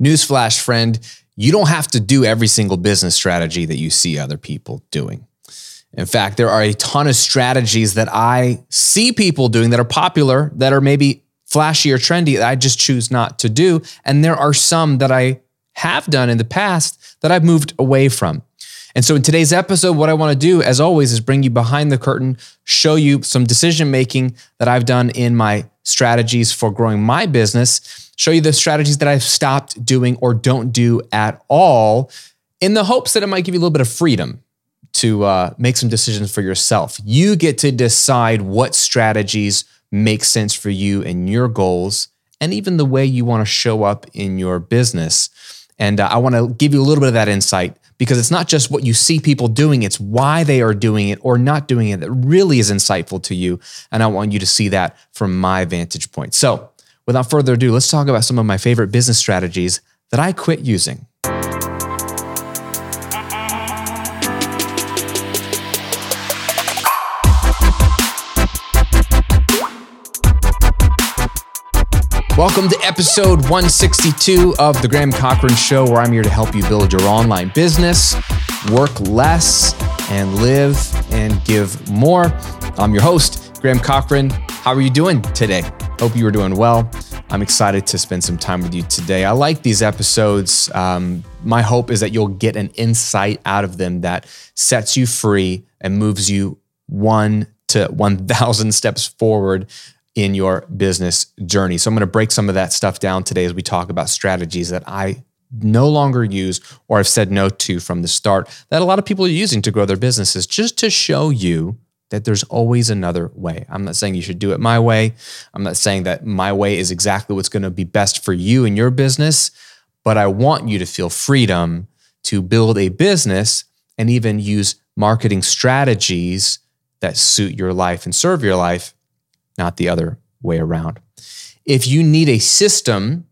Newsflash, friend, you don't have to do every single business strategy that you see other people doing. In fact, there are a ton of strategies that I see people doing that are popular, that are maybe flashy or trendy, that I just choose not to do. And there are some that I have done in the past that I've moved away from. And so in today's episode, what I want to do, as always, is bring you behind the curtain, show you some decision making that I've done in my strategies for growing my business, show you the strategies that I've stopped doing or don't do at all, in the hopes that it might give you a little bit of freedom to uh, make some decisions for yourself. You get to decide what strategies make sense for you and your goals, and even the way you want to show up in your business. And uh, I want to give you a little bit of that insight because it's not just what you see people doing, it's why they are doing it or not doing it that really is insightful to you. And I want you to see that from my vantage point. So, without further ado, let's talk about some of my favorite business strategies that I quit using. Welcome to episode 162 of The Graham Cochran Show, where I'm here to help you build your online business, work less, and live and give more. I'm your host, Graham Cochran. How are you doing today? Hope you are doing well. I'm excited to spend some time with you today. I like these episodes. Um, my hope is that you'll get an insight out of them that sets you free and moves you one to 1,000 steps forward in your business journey. So I'm going to break some of that stuff down today as we talk about strategies that I no longer use or I've said no to from the start that a lot of people are using to grow their businesses just to show you that there's always another way. I'm not saying you should do it my way. I'm not saying that my way is exactly what's going to be best for you and your business, but I want you to feel freedom to build a business and even use marketing strategies that suit your life and serve your life not the other way around. If you need a system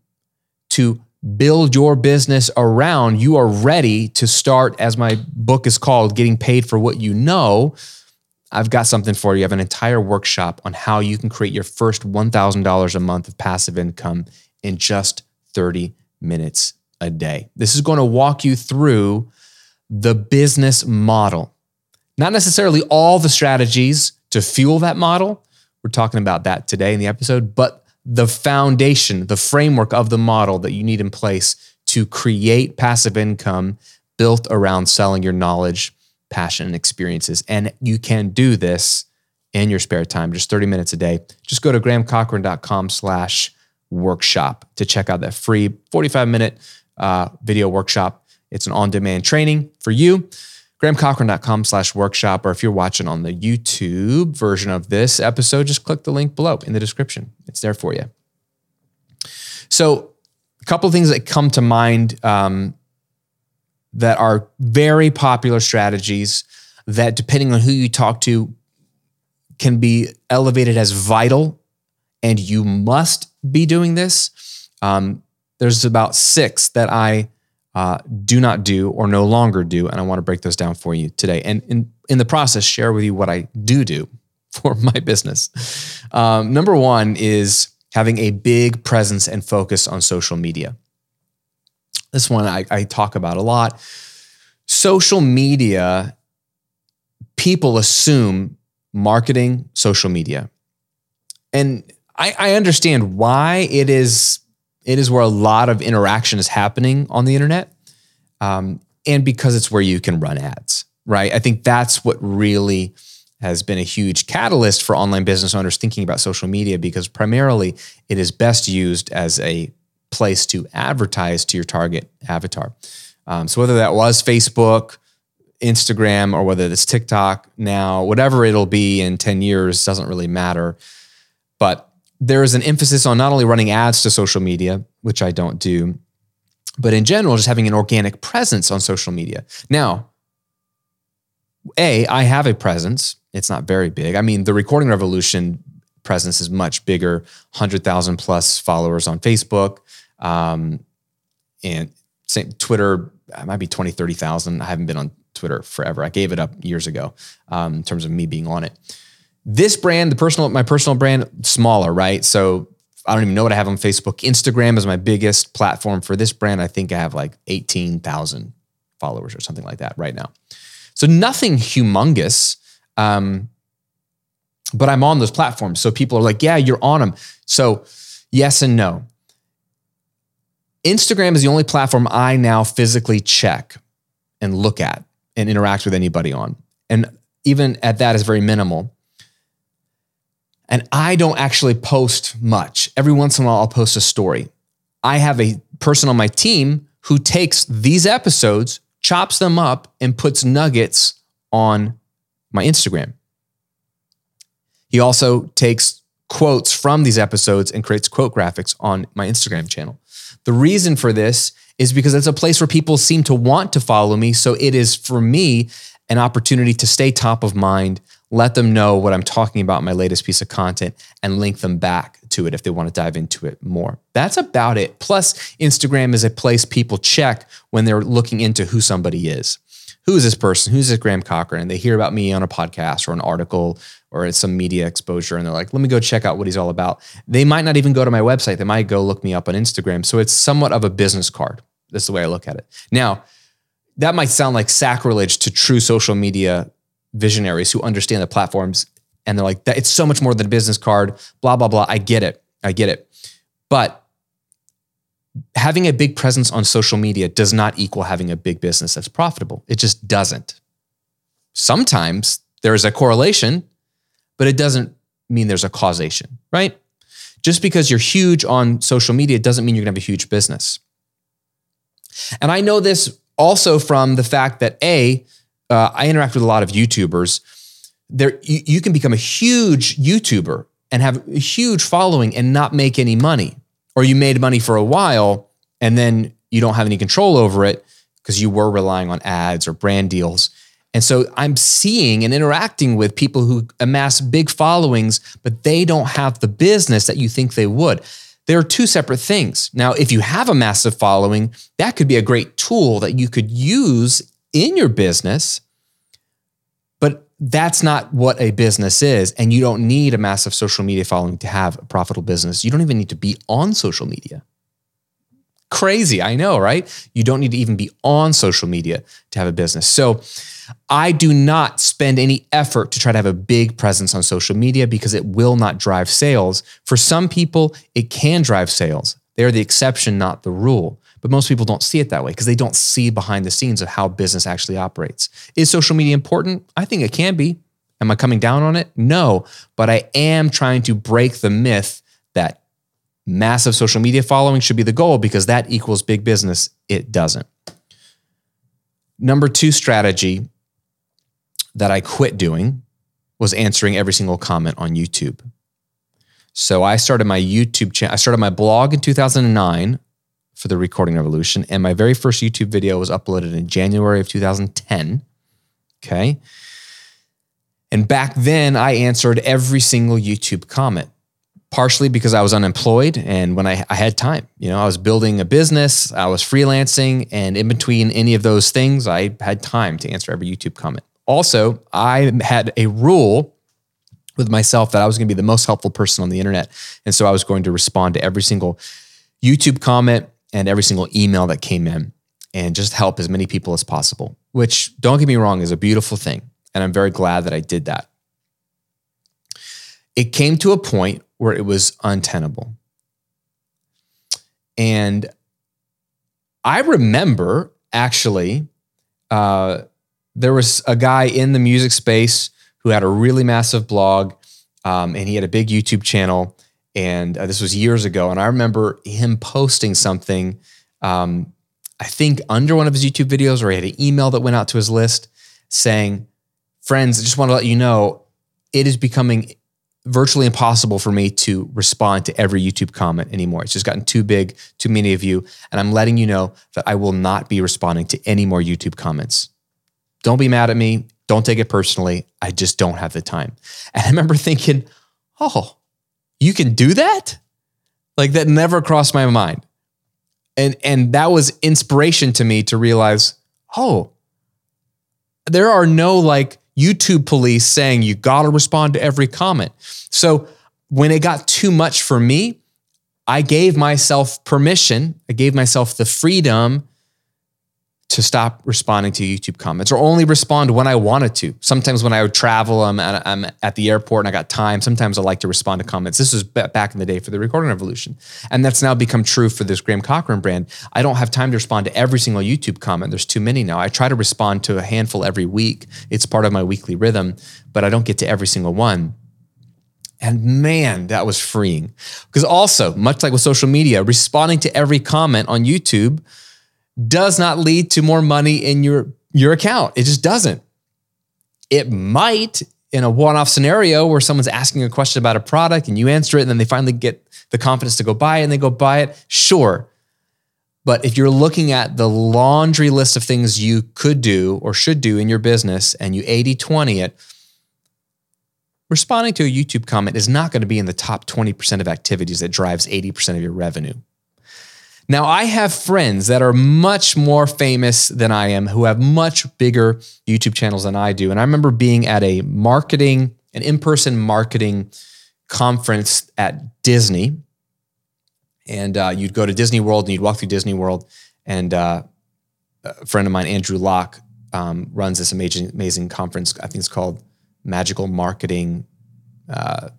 to build your business around, you are ready to start, as my book is called, Getting Paid for What You Know. I've got something for you. I have an entire workshop on how you can create your first $1,000 a month of passive income in just 30 minutes a day. This is going to walk you through the business model, not necessarily all the strategies to fuel that model, we're talking about that today in the episode, but the foundation, the framework of the model that you need in place to create passive income built around selling your knowledge, passion, and experiences. And you can do this in your spare time, just 30 minutes a day. Just go to grahamcochran.com slash workshop to check out that free 45 minute uh, video workshop. It's an on-demand training for you grahamcochran.com slash workshop, or if you're watching on the YouTube version of this episode, just click the link below in the description. It's there for you. So, a couple of things that come to mind um, that are very popular strategies that, depending on who you talk to, can be elevated as vital, and you must be doing this. Um, there's about six that I uh, do not do or no longer do. And I want to break those down for you today. And in, in the process, share with you what I do do for my business. Um, number one is having a big presence and focus on social media. This one I, I talk about a lot. Social media, people assume marketing, social media. And I, I understand why it is it is where a lot of interaction is happening on the internet. Um, and because it's where you can run ads, right? I think that's what really has been a huge catalyst for online business owners thinking about social media because primarily it is best used as a place to advertise to your target avatar. Um, so whether that was Facebook, Instagram, or whether it's TikTok now, whatever it'll be in 10 years doesn't really matter. But there is an emphasis on not only running ads to social media, which I don't do, but in general, just having an organic presence on social media. Now, A, I have a presence. It's not very big. I mean, the Recording Revolution presence is much bigger 100,000 plus followers on Facebook. Um, and same, Twitter, it might be 20, 30,000. I haven't been on Twitter forever. I gave it up years ago um, in terms of me being on it. This brand, the personal, my personal brand, smaller, right? So I don't even know what I have on Facebook. Instagram is my biggest platform for this brand. I think I have like 18,000 followers or something like that right now. So nothing humongous. Um, but I'm on those platforms. So people are like, yeah, you're on them. So yes and no. Instagram is the only platform I now physically check and look at and interact with anybody on. And even at that is very minimal. And I don't actually post much. Every once in a while, I'll post a story. I have a person on my team who takes these episodes, chops them up, and puts nuggets on my Instagram. He also takes quotes from these episodes and creates quote graphics on my Instagram channel. The reason for this is because it's a place where people seem to want to follow me. So it is for me an opportunity to stay top of mind, let them know what I'm talking about my latest piece of content, and link them back to it if they want to dive into it more. That's about it. Plus, Instagram is a place people check when they're looking into who somebody is. Who is this person? Who's this Graham Cochran? And they hear about me on a podcast or an article or some media exposure and they're like, let me go check out what he's all about. They might not even go to my website. They might go look me up on Instagram. So it's somewhat of a business card. That's the way I look at it. Now, that might sound like sacrilege to true social media visionaries who understand the platforms and they're like, it's so much more than a business card, blah, blah, blah. I get it. I get it. But having a big presence on social media does not equal having a big business that's profitable. It just doesn't. Sometimes there is a correlation, but it doesn't mean there's a causation, right? Just because you're huge on social media doesn't mean you're gonna have a huge business. And I know this also from the fact that A, uh, I interact with a lot of YouTubers. There, you, you can become a huge YouTuber and have a huge following and not make any money. Or you made money for a while and then you don't have any control over it because you were relying on ads or brand deals. And so I'm seeing and interacting with people who amass big followings, but they don't have the business that you think they would. There are two separate things. Now, if you have a massive following, that could be a great tool that you could use in your business, that's not what a business is. And you don't need a massive social media following to have a profitable business. You don't even need to be on social media. Crazy, I know, right? You don't need to even be on social media to have a business. So, I do not spend any effort to try to have a big presence on social media because it will not drive sales. For some people, it can drive sales. They are the exception, not the rule. But most people don't see it that way because they don't see behind the scenes of how business actually operates. Is social media important? I think it can be. Am I coming down on it? No. But I am trying to break the myth that massive social media following should be the goal because that equals big business. It doesn't. Number two strategy that I quit doing was answering every single comment on YouTube. So I started my YouTube channel. I started my blog in 2009 for the Recording Revolution, and my very first YouTube video was uploaded in January of 2010. Okay. And back then, I answered every single YouTube comment, partially because I was unemployed and when I, I had time. You know, I was building a business, I was freelancing, and in between any of those things, I had time to answer every YouTube comment. Also, I had a rule with myself that I was going to be the most helpful person on the internet. And so I was going to respond to every single YouTube comment and every single email that came in and just help as many people as possible, which don't get me wrong is a beautiful thing. And I'm very glad that I did that. It came to a point where it was untenable. And I remember actually uh, there was a guy in the music space who had a really massive blog um, and he had a big YouTube channel. And uh, this was years ago. And I remember him posting something, um, I think under one of his YouTube videos, or he had an email that went out to his list saying, Friends, I just want to let you know it is becoming virtually impossible for me to respond to every YouTube comment anymore. It's just gotten too big, too many of you. And I'm letting you know that I will not be responding to any more YouTube comments. Don't be mad at me. Don't take it personally. I just don't have the time. And I remember thinking, oh, you can do that? Like that never crossed my mind. And and that was inspiration to me to realize, oh, there are no like YouTube police saying you got to respond to every comment. So when it got too much for me, I gave myself permission, I gave myself the freedom to stop responding to YouTube comments or only respond when I wanted to. Sometimes when I would travel, I'm at, I'm at the airport and I got time. Sometimes I like to respond to comments. This was back in the day for the recording revolution. And that's now become true for this Graham Cochran brand. I don't have time to respond to every single YouTube comment. There's too many now. I try to respond to a handful every week. It's part of my weekly rhythm, but I don't get to every single one. And man, that was freeing. Because also, much like with social media, responding to every comment on YouTube does not lead to more money in your, your account. It just doesn't. It might in a one off scenario where someone's asking a question about a product and you answer it, and then they finally get the confidence to go buy it and they go buy it. Sure. But if you're looking at the laundry list of things you could do or should do in your business and you 80 20 it, responding to a YouTube comment is not going to be in the top 20% of activities that drives 80% of your revenue. Now, I have friends that are much more famous than I am who have much bigger YouTube channels than I do. And I remember being at a marketing, an in person marketing conference at Disney. And uh, you'd go to Disney World and you'd walk through Disney World. And uh, a friend of mine, Andrew Locke, um, runs this amazing, amazing conference. I think it's called Magical Marketing uh,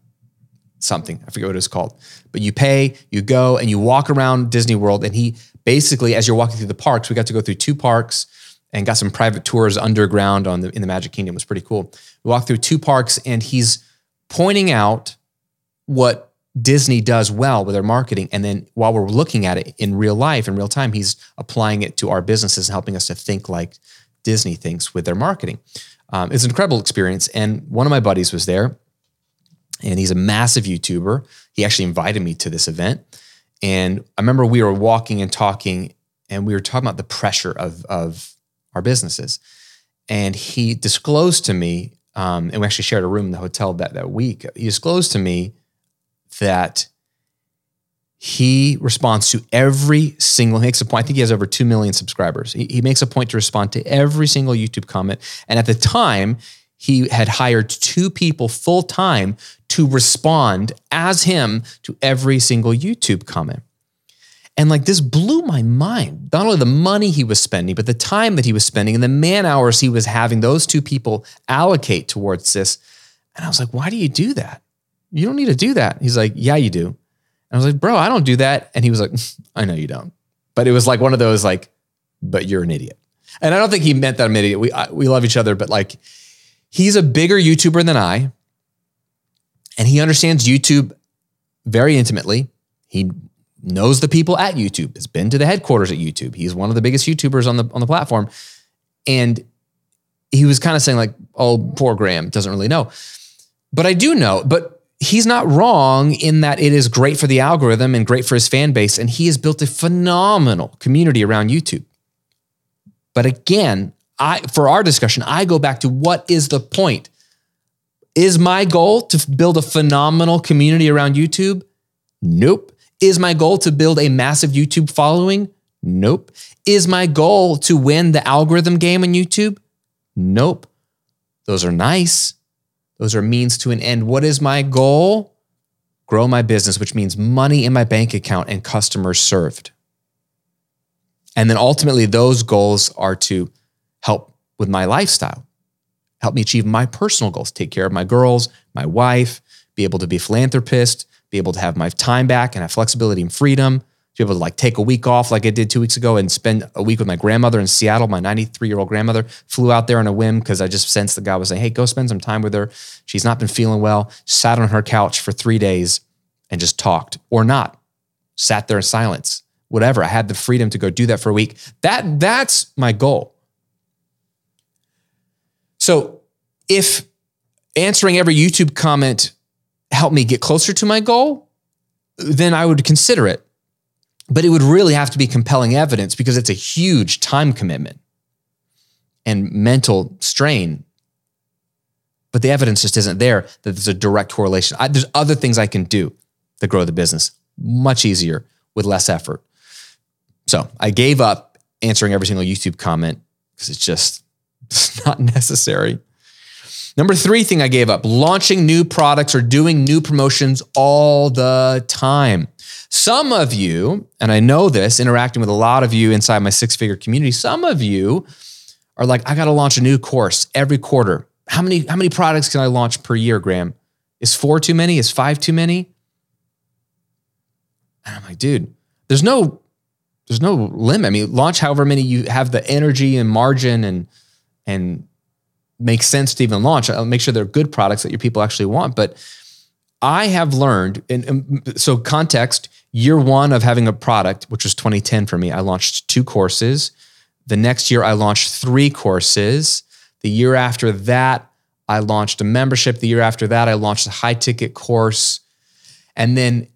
something. I forget what it's called. But you pay, you go, and you walk around Disney World. And he basically, as you're walking through the parks, we got to go through two parks and got some private tours underground on the in the Magic Kingdom. It was pretty cool. We walked through two parks, and he's pointing out what Disney does well with their marketing. And then while we're looking at it in real life, in real time, he's applying it to our businesses and helping us to think like Disney thinks with their marketing. Um, it's an incredible experience. And one of my buddies was there and he's a massive YouTuber. He actually invited me to this event. And I remember we were walking and talking, and we were talking about the pressure of, of our businesses. And he disclosed to me, um, and we actually shared a room in the hotel that, that week. He disclosed to me that he responds to every single, he makes a point. I think he has over 2 million subscribers. He, he makes a point to respond to every single YouTube comment. And at the time, he had hired two people full time to respond as him to every single YouTube comment. And like this blew my mind. Not only the money he was spending, but the time that he was spending and the man hours he was having those two people allocate towards this. And I was like, why do you do that? You don't need to do that. He's like, yeah, you do. And I was like, bro, I don't do that. And he was like, I know you don't. But it was like one of those like, but you're an idiot. And I don't think he meant that I'm an idiot. We, I, we love each other, but like he's a bigger YouTuber than I and he understands YouTube very intimately. He knows the people at YouTube, has been to the headquarters at YouTube. He's one of the biggest YouTubers on the on the platform. And he was kind of saying, like, oh, poor Graham doesn't really know. But I do know, but he's not wrong in that it is great for the algorithm and great for his fan base. And he has built a phenomenal community around YouTube. But again, I for our discussion, I go back to what is the point? Is my goal to build a phenomenal community around YouTube? Nope. Is my goal to build a massive YouTube following? Nope. Is my goal to win the algorithm game on YouTube? Nope. Those are nice. Those are means to an end. What is my goal? Grow my business, which means money in my bank account and customers served. And then ultimately, those goals are to help with my lifestyle help me achieve my personal goals, take care of my girls, my wife, be able to be a philanthropist, be able to have my time back and have flexibility and freedom, be able to like take a week off like I did two weeks ago and spend a week with my grandmother in Seattle. My 93 year old grandmother flew out there on a whim because I just sensed the guy was saying, Hey, go spend some time with her. She's not been feeling well. Sat on her couch for three days and just talked or not. Sat there in silence, whatever. I had the freedom to go do that for a week. That that's my goal. So if answering every YouTube comment helped me get closer to my goal, then I would consider it. But it would really have to be compelling evidence because it's a huge time commitment and mental strain. But the evidence just isn't there that there's a direct correlation. I, there's other things I can do to grow the business much easier with less effort. So I gave up answering every single YouTube comment because it's just it's not necessary. Number three thing I gave up launching new products or doing new promotions all the time. Some of you, and I know this, interacting with a lot of you inside my six figure community, some of you are like, I got to launch a new course every quarter. How many, how many products can I launch per year, Graham? Is four too many? Is five too many? And I'm like, dude, there's no, there's no limit. I mean, launch however many you have the energy and margin and and makes sense to even launch. I'll make sure they're good products that your people actually want. But I have learned, and, and so context, year one of having a product, which was 2010 for me, I launched two courses. The next year, I launched three courses. The year after that, I launched a membership. The year after that, I launched a high ticket course. And then,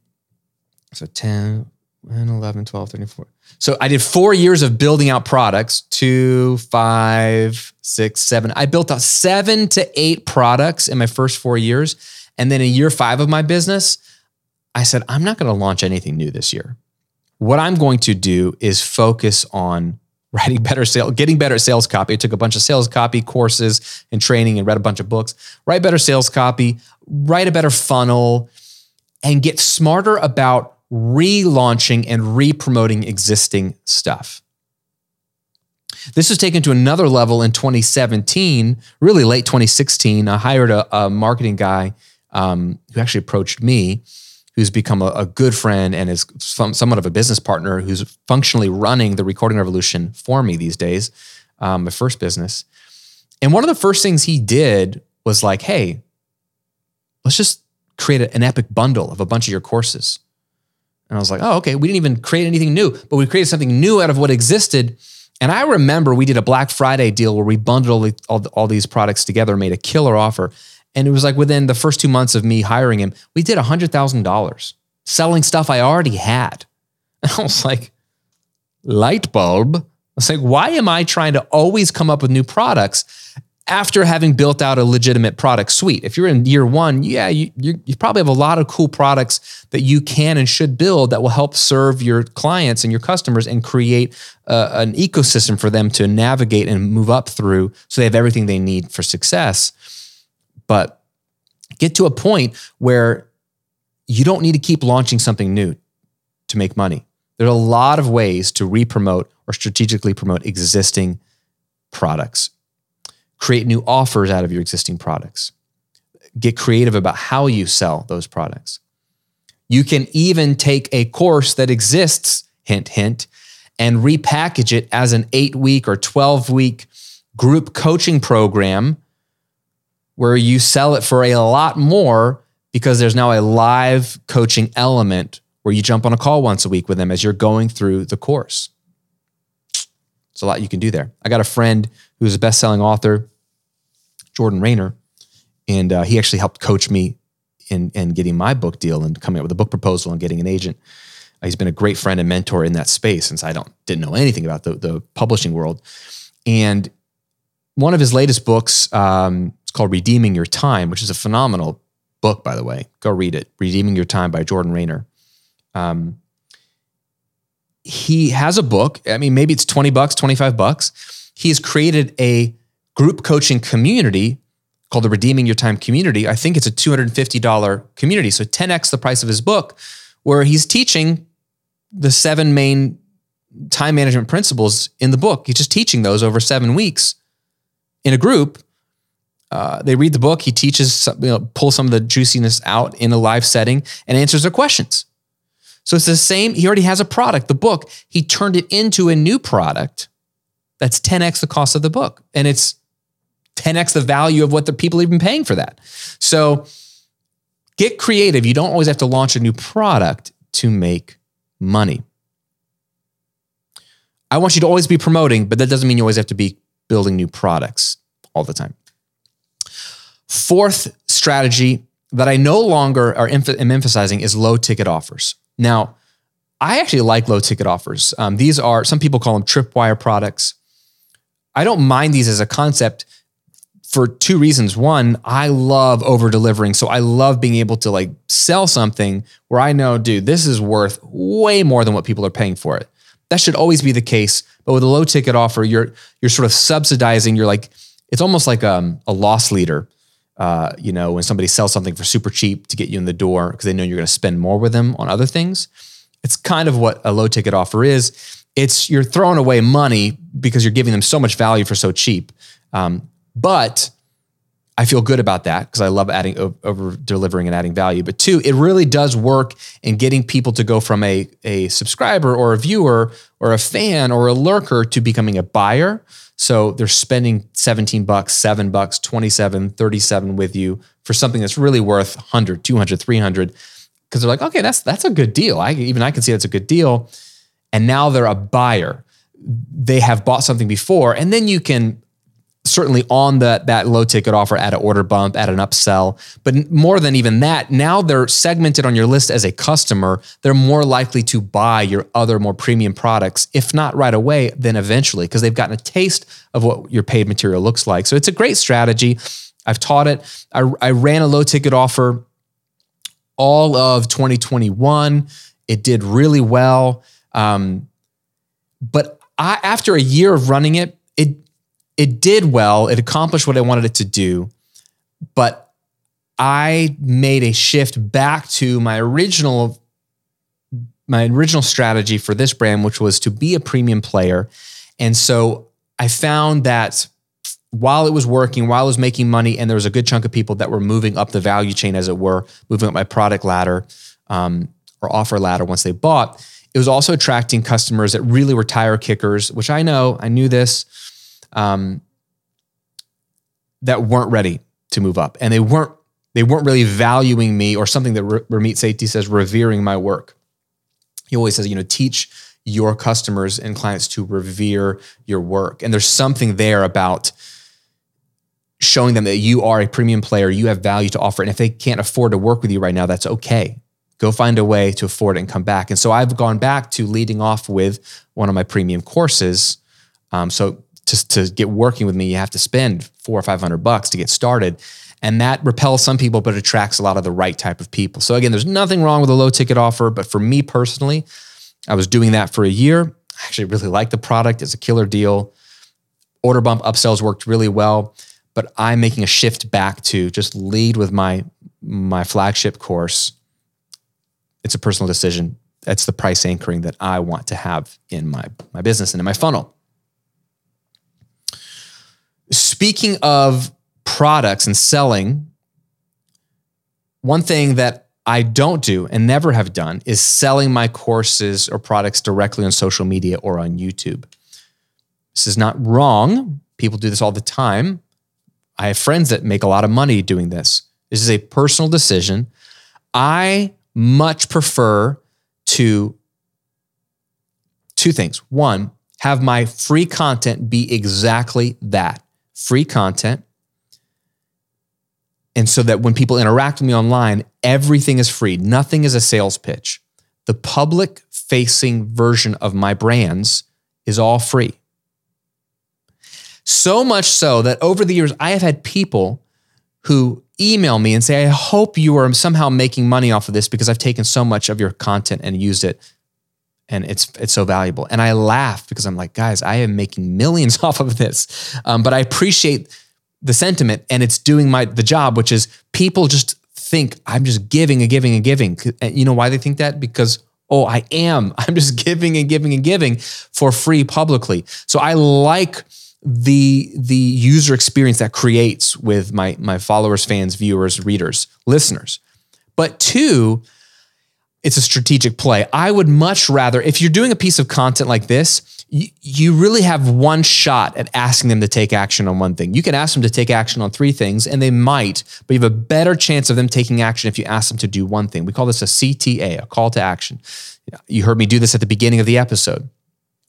so 10, 11, 12, 13, 14. So I did four years of building out products two, five, six, seven. I built out seven to eight products in my first four years. And then in year five of my business, I said, I'm not going to launch anything new this year. What I'm going to do is focus on writing better sales, getting better at sales copy. I took a bunch of sales copy courses and training and read a bunch of books. Write better sales copy, write a better funnel, and get smarter about relaunching and re-promoting existing stuff. This was taken to another level in 2017, really late 2016. I hired a, a marketing guy um, who actually approached me, who's become a, a good friend and is some, somewhat of a business partner who's functionally running the recording revolution for me these days, um, my first business. And one of the first things he did was like, hey, let's just create an epic bundle of a bunch of your courses. And I was like, oh, okay, we didn't even create anything new, but we created something new out of what existed. And I remember we did a Black Friday deal where we bundled all, all, these products together, made a killer offer. And it was like within the first two months of me hiring him, we did $100,000 selling stuff I already had. And I was like, light bulb. I was like, why am I trying to always come up with new products after having built out a legitimate product suite. If you're in year one, yeah, you, you, you, probably have a lot of cool products that you can and should build that will help serve your clients and your customers and create uh, an ecosystem for them to navigate and move up through so they have everything they need for success. But get to a point where you don't need to keep launching something new to make money. There are a lot of ways to re promote or strategically promote existing products create new offers out of your existing products. Get creative about how you sell those products. You can even take a course that exists, hint, hint, and repackage it as an eight week or 12 week group coaching program where you sell it for a lot more because there's now a live coaching element where you jump on a call once a week with them as you're going through the course. There's a lot you can do there. I got a friend who's a best selling author. Jordan Raynor, and uh, he actually helped coach me in in getting my book deal and coming up with a book proposal and getting an agent. Uh, he's been a great friend and mentor in that space since I don't didn't know anything about the the publishing world. And one of his latest books, um, it's called Redeeming Your Time, which is a phenomenal book, by the way. Go read it. Redeeming Your Time by Jordan Raynor. Um, he has a book. I mean, maybe it's 20 bucks, 25 bucks. He has created a group coaching community called the Redeeming Your Time community. I think it's a $250 community. So 10x the price of his book, where he's teaching the seven main time management principles in the book. He's just teaching those over seven weeks in a group. Uh, they read the book. He teaches, some, you know, pull some of the juiciness out in a live setting and answers their questions. So it's the same. He already has a product, the book. He turned it into a new product that's 10x the cost of the book. And it's 10x the value of what the people been paying for that. So get creative. You don't always have to launch a new product to make money. I want you to always be promoting, but that doesn't mean you always have to be building new products all the time. Fourth strategy that I no longer are am emphasizing is low ticket offers. Now, I actually like low ticket offers. Um, these are, some people call them tripwire products. I don't mind these as a concept for two reasons. One, I love over delivering. So I love being able to like sell something where I know, dude, this is worth way more than what people are paying for it. That should always be the case. But with a low ticket offer, you're you're sort of subsidizing. You're like, it's almost like um, a loss leader. uh, you know, when somebody sells something for super cheap to get you in the door because they know you're going to spend more with them on other things. It's kind of what a low ticket offer is. It's you're throwing away money because you're giving them so much value for so cheap. Um, but I feel good about that because I love adding over delivering and adding value. But two, it really does work in getting people to go from a, a subscriber or a viewer or a fan or a lurker to becoming a buyer. So they're spending 17 bucks, 7 bucks, 27, 37 with you for something that's really worth 100, 200, 300 because they're like, "Okay, that's that's a good deal. I even I can see that's a good deal." And now they're a buyer. They have bought something before and then you can certainly on that that low ticket offer at an order bump at an upsell. But more than even that now they're segmented on your list as a customer. They're more likely to buy your other more premium products if not right away then eventually because they've gotten a taste of what your paid material looks like. So it's a great strategy. I've taught it. I, I ran a low ticket offer all of 2021 it did really well. Um, but I, after a year of running it it it did well. It accomplished what I wanted it to do. But I made a shift back to my original my original strategy for this brand, which was to be a premium player. And so I found that while it was working, while I was making money, and there was a good chunk of people that were moving up the value chain, as it were, moving up my product ladder um, or offer ladder once they bought, it was also attracting customers that really were tire kickers, which I know, I knew this um, that weren't ready to move up, and they weren't they weren't really valuing me or something that Ramit Sethi says revering my work. He always says, you know, teach your customers and clients to revere your work, and there's something there about showing them that you are a premium player, you have value to offer, and if they can't afford to work with you right now, that's okay. Go find a way to afford it and come back. And so I've gone back to leading off with one of my premium courses. Um, so to, to get working with me, you have to spend four or 500 bucks to get started. And that repels some people, but attracts a lot of the right type of people. So again, there's nothing wrong with a low ticket offer, but for me personally, I was doing that for a year. I actually really like the product. It's a killer deal. Order bump upsells worked really well, but I'm making a shift back to just lead with my my flagship course. It's a personal decision. That's the price anchoring that I want to have in my my business and in my funnel. Speaking of products and selling, one thing that I don't do and never have done is selling my courses or products directly on social media or on YouTube. This is not wrong. People do this all the time. I have friends that make a lot of money doing this. This is a personal decision. I much prefer to two things. One, have my free content be exactly that free content. And so that when people interact with me online, everything is free. Nothing is a sales pitch. The public facing version of my brands is all free. So much so that over the years, I have had people who email me and say, I hope you are somehow making money off of this because I've taken so much of your content and used it and it's it's so valuable. And I laugh because I'm like, guys, I am making millions off of this, um, but I appreciate the sentiment, and it's doing my the job, which is people just think I'm just giving and giving and giving. And you know why they think that? Because oh, I am. I'm just giving and giving and giving for free publicly. So I like the the user experience that creates with my my followers, fans, viewers, readers, listeners. But two, it's a strategic play. I would much rather, if you're doing a piece of content like this, you, really have one shot at asking them to take action on one thing. You can ask them to take action on three things, and they might, but you have a better chance of them taking action if you ask them to do one thing. We call this a CTA, a call to action. You heard me do this at the beginning of the episode,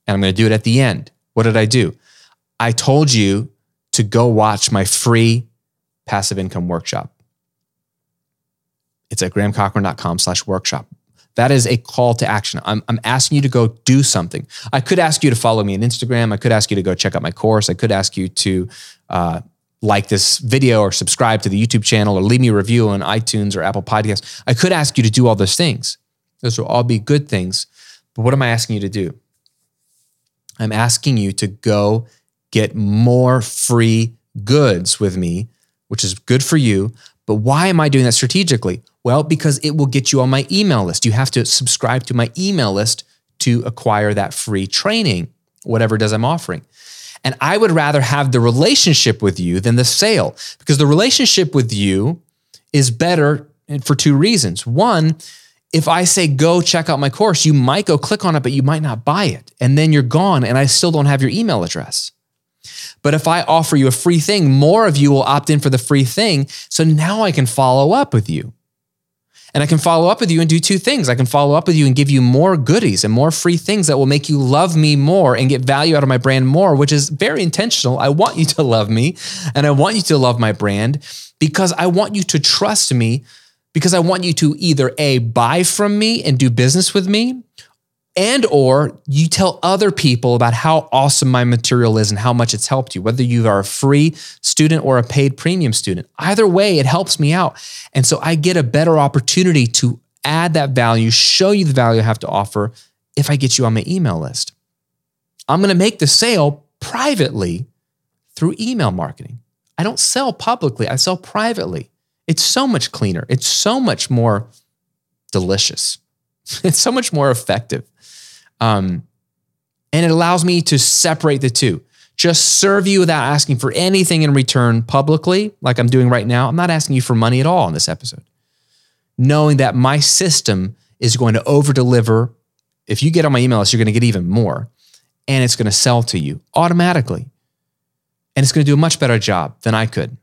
and I'm going to do it at the end. What did I do? I told you to go watch my free passive income workshop. It's at grahamcochran.com slash workshop. That is a call to action. I'm, I'm asking you to go do something. I could ask you to follow me on Instagram. I could ask you to go check out my course. I could ask you to uh, like this video or subscribe to the YouTube channel or leave me a review on iTunes or Apple Podcasts. I could ask you to do all those things. Those will all be good things. But what am I asking you to do? I'm asking you to go get more free goods with me which is good for you. But why am I doing that strategically? Well, because it will get you on my email list. You have to subscribe to my email list to acquire that free training, whatever it is I'm offering. And I would rather have the relationship with you than the sale because the relationship with you is better for two reasons. One, if I say go check out my course, you might go click on it, but you might not buy it. And then you're gone, and I still don't have your email address. But if I offer you a free thing, more of you will opt in for the free thing. So now I can follow up with you. And I can follow up with you and do two things. I can follow up with you and give you more goodies and more free things that will make you love me more and get value out of my brand more, which is very intentional. I want you to love me and I want you to love my brand because I want you to trust me because I want you to either A, buy from me and do business with me, and or you tell other people about how awesome my material is and how much it's helped you whether you are a free student or a paid premium student. Either way it helps me out. And so i get a better opportunity to add that value show you the value i have to offer if i get you on my email list. I'm going to make the sale privately through email marketing. I don't sell publicly i sell privately. It's so much cleaner. It's so much more delicious. It's so much more effective um, and it allows me to separate the two. Just serve you without asking for anything in return publicly, like I'm doing right now. I'm not asking you for money at all in this episode. Knowing that my system is going to over deliver. If you get on my email list, you're going to get even more. And it's going to sell to you automatically. And it's going to do a much better job than I could.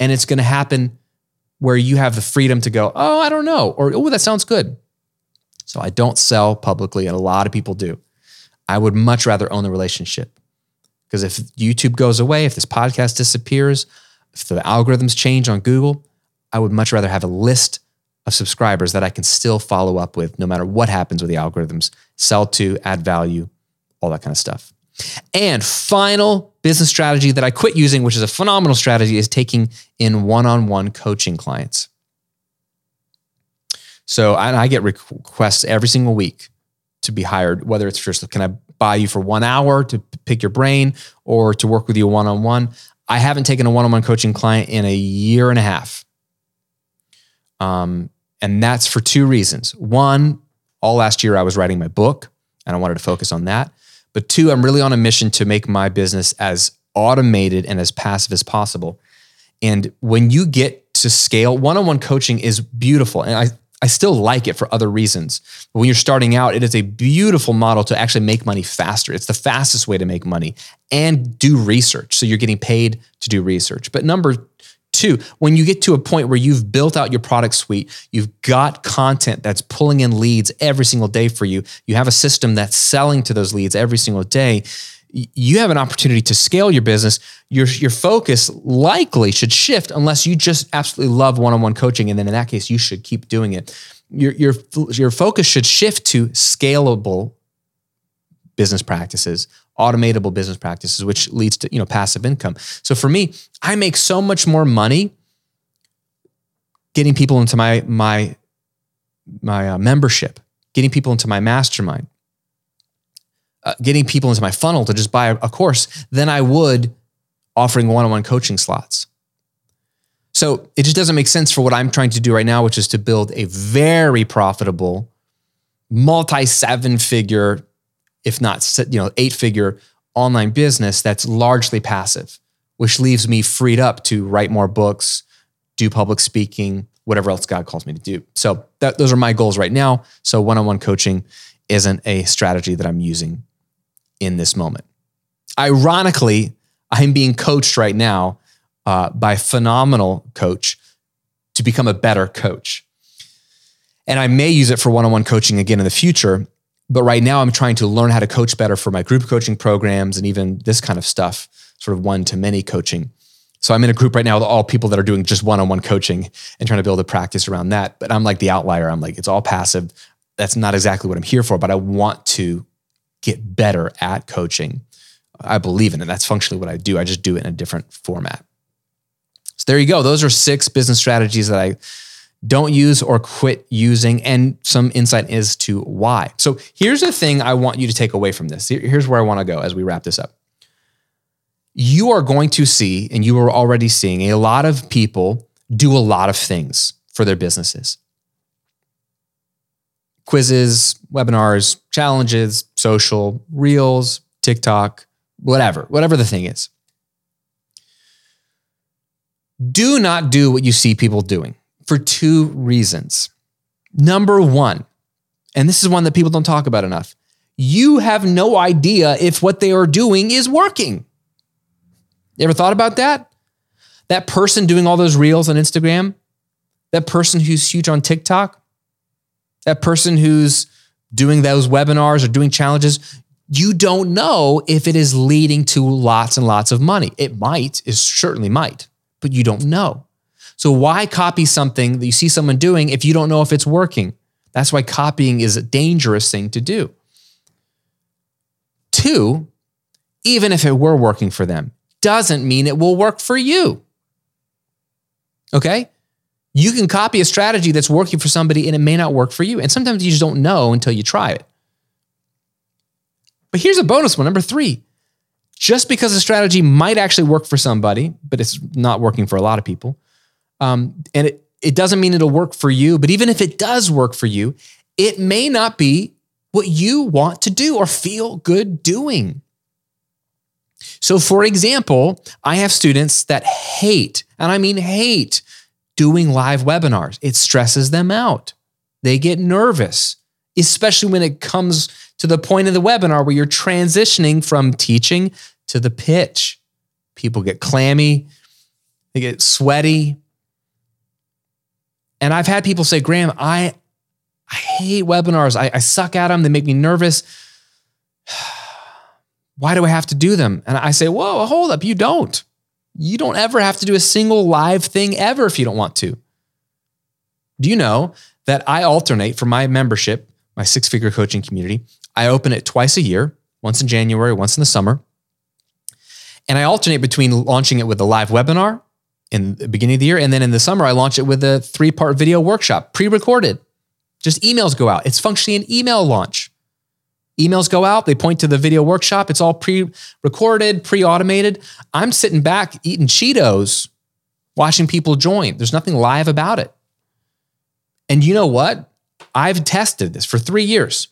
And it's going to happen where you have the freedom to go, oh, I don't know, or oh, that sounds good. So I don't sell publicly, and a lot of people do. I would much rather own the relationship. Because if YouTube goes away, if this podcast disappears, if the algorithms change on Google, I would much rather have a list of subscribers that I can still follow up with no matter what happens with the algorithms, sell to, add value, all that kind of stuff. And final business strategy that I quit using, which is a phenomenal strategy, is taking in one on one coaching clients. So and I get requests every single week to be hired, whether it's just can I buy you for one hour to pick your brain or to work with you one on one. I haven't taken a one on one coaching client in a year and a half. Um, and that's for two reasons. One, all last year I was writing my book and I wanted to focus on that. But two, I'm really on a mission to make my business as automated and as passive as possible. And when you get to scale, one on one coaching is beautiful. And I, I still like it for other reasons. But when you're starting out, it is a beautiful model to actually make money faster. It's the fastest way to make money and do research. So you're getting paid to do research. But number two, when you get to a point where you've built out your product suite, you've got content that's pulling in leads every single day for you, you have a system that's selling to those leads every single day you have an opportunity to scale your business. Your, your focus likely should shift unless you just absolutely love one on one coaching. And then in that case, you should keep doing it. Your, your, your focus should shift to scalable business practices, automatable business practices, which leads to you know passive income. So for me, I make so much more money getting people into my my my uh, membership, getting people into my mastermind, uh, getting people into my funnel to just buy a, course than I would offering one on one coaching slots. So it just doesn't make sense for what I'm trying to do right now, which is to build a very profitable, multi seven figure, if not you know eight figure online business that's largely passive, which leaves me freed up to write more books, do public speaking, whatever else God calls me to do. So that, those are my goals right now. So one on one coaching isn't a strategy that I'm using in this moment. Ironically, I'm being coached right now uh, by phenomenal coach to become a better coach. And I may use it for one on one coaching again in the future. But right now, I'm trying to learn how to coach better for my group coaching programs and even this kind of stuff, sort of one to many coaching. So I'm in a group right now with all people that are doing just one on one coaching and trying to build a practice around that. But I'm like the outlier. I'm like, it's all passive. That's not exactly what I'm here for, but I want to get better at coaching. I believe in it. That's functionally what I do. I just do it in a different format. So there you go. Those are six business strategies that I don't use or quit using, and some insight as to why. So here's the thing I want you to take away from this. Here's where I want to go as we wrap this up. you are going to see, and you are already seeing, a lot of people do a lot of things for their businesses quizzes, webinars, challenges, social, reels, TikTok, whatever, whatever the thing is. Do not do what you see people doing for two reasons. Number one, and this is one that people don't talk about enough you have no idea if what they are doing is working. You ever thought about that? That person doing all those reels on Instagram, that person who's huge on TikTok, that person who's doing those webinars or doing challenges, you don't know if it is leading to lots and lots of money. It might, it certainly might, but you don't know. So why copy something that you see someone doing if you don't know if it's working? That's why copying is a dangerous thing to do. Two, even if it were working for them, doesn't mean it will work for you. Okay? You can copy a strategy that's working for somebody and it may not work for you. And sometimes you just don't know until you try it. But here's a bonus one number three. Just because a strategy might actually work for somebody, but it's not working for a lot of people, um, and it, it doesn't mean it'll work for you, but even if it does work for you, it may not be what you want to do or feel good doing. So, for example, I have students that hate, and I mean hate, doing live webinars. It stresses them out. They get nervous, especially when it comes to the point of the webinar where you're transitioning from teaching to the pitch. People get clammy, they get sweaty. And I've had people say, Graham, I, I hate webinars. I, I suck at them. They make me nervous. Why do I have to do them? And I say, whoa, hold up. You don't. You don't ever have to do a single live thing ever if you don't want to. Do you know that I alternate for my membership, my six figure coaching community? I open it twice a year, once in January, once in the summer. And I alternate between launching it with a live webinar in the beginning of the year. And then in the summer, I launch it with a three part video workshop, pre recorded. Just emails go out. It's functionally an email launch. Emails go out, they point to the video workshop. It's all pre recorded, pre automated. I'm sitting back eating Cheetos, watching people join. There's nothing live about it. And you know what? I've tested this for three years.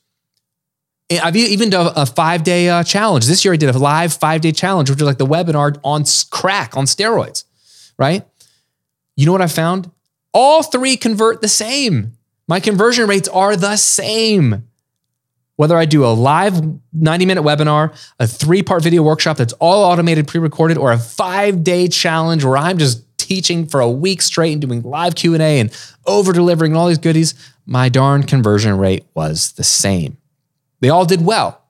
I've even done a five day uh, challenge. This year I did a live five day challenge, which was like the webinar on crack, on steroids, right? You know what I found? All three convert the same. My conversion rates are the same. Whether I do a live 90 minute webinar, a three part video workshop that's all automated, pre recorded, or a five day challenge where I'm just teaching for a week straight and doing live Q&A and over delivering all these goodies, my darn conversion rate was the same. They all did well,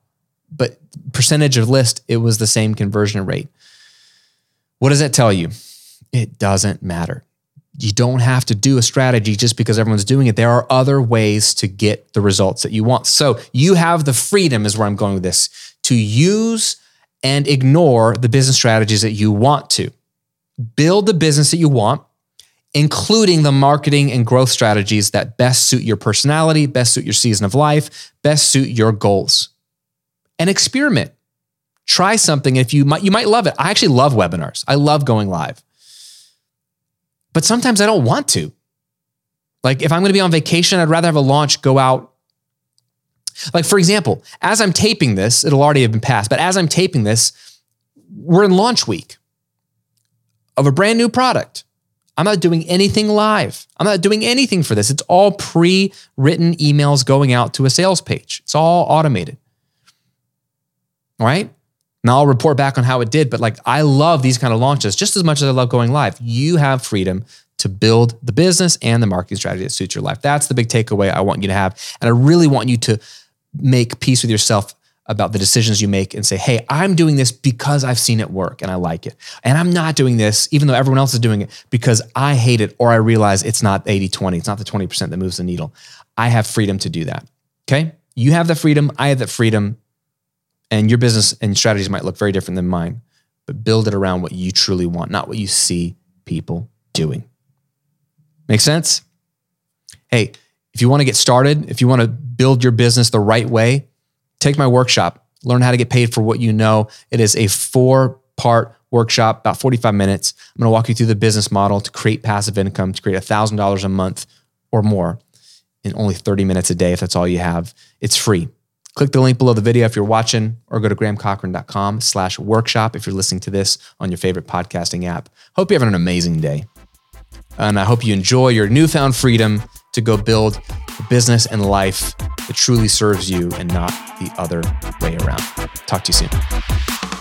but percentage of list, it was the same conversion rate. What does that tell you? It doesn't matter you don't have to do a strategy just because everyone's doing it. There are other ways to get the results that you want. So you have the freedom, is where I'm going with this, to use and ignore the business strategies that you want to. Build the business that you want, including the marketing and growth strategies that best suit your personality, best suit your season of life, best suit your goals. And experiment. Try something if you might you might love it. I actually love webinars. I love going live. But sometimes I don't want to. Like if I'm going to be on vacation, I'd rather have a launch go out. Like for example, as I'm taping this, it'll already have been passed, but as I'm taping this, we're in launch week of a brand new product. I'm not doing anything live. I'm not doing anything for this. It's all pre written emails going out to a sales page. It's all automated. All right. Now I'll report back on how it did, but like I love these kind of launches just as much as I love going live. You have freedom to build the business and the marketing strategy that suits your life. That's the big takeaway I want you to have. And I really want you to make peace with yourself about the decisions you make and say, hey, I'm doing this because I've seen it work and I like it. And I'm not doing this, even though everyone else is doing it, because I hate it or I realize it's not 80 20, it's not the 20% that moves the needle. I have freedom to do that. Okay. You have the freedom. I have that freedom. And your business and strategies might look very different than mine, but build it around what you truly want, not what you see people doing. Make sense? Hey, if you want to get started, if you want to build your business the right way, take my workshop, learn how to get paid for what you know. It is a four part workshop, about 45 minutes. I'm going to walk you through the business model to create passive income, to create $1,000 a month or more in only 30 minutes a day if that's all you have. It's free. Click the link below the video if you're watching, or go to grahamcochrane.com slash workshop if you're listening to this on your favorite podcasting app. Hope you're having an amazing day. And I hope you enjoy your newfound freedom to go build a business and life that truly serves you and not the other way around. Talk to you soon.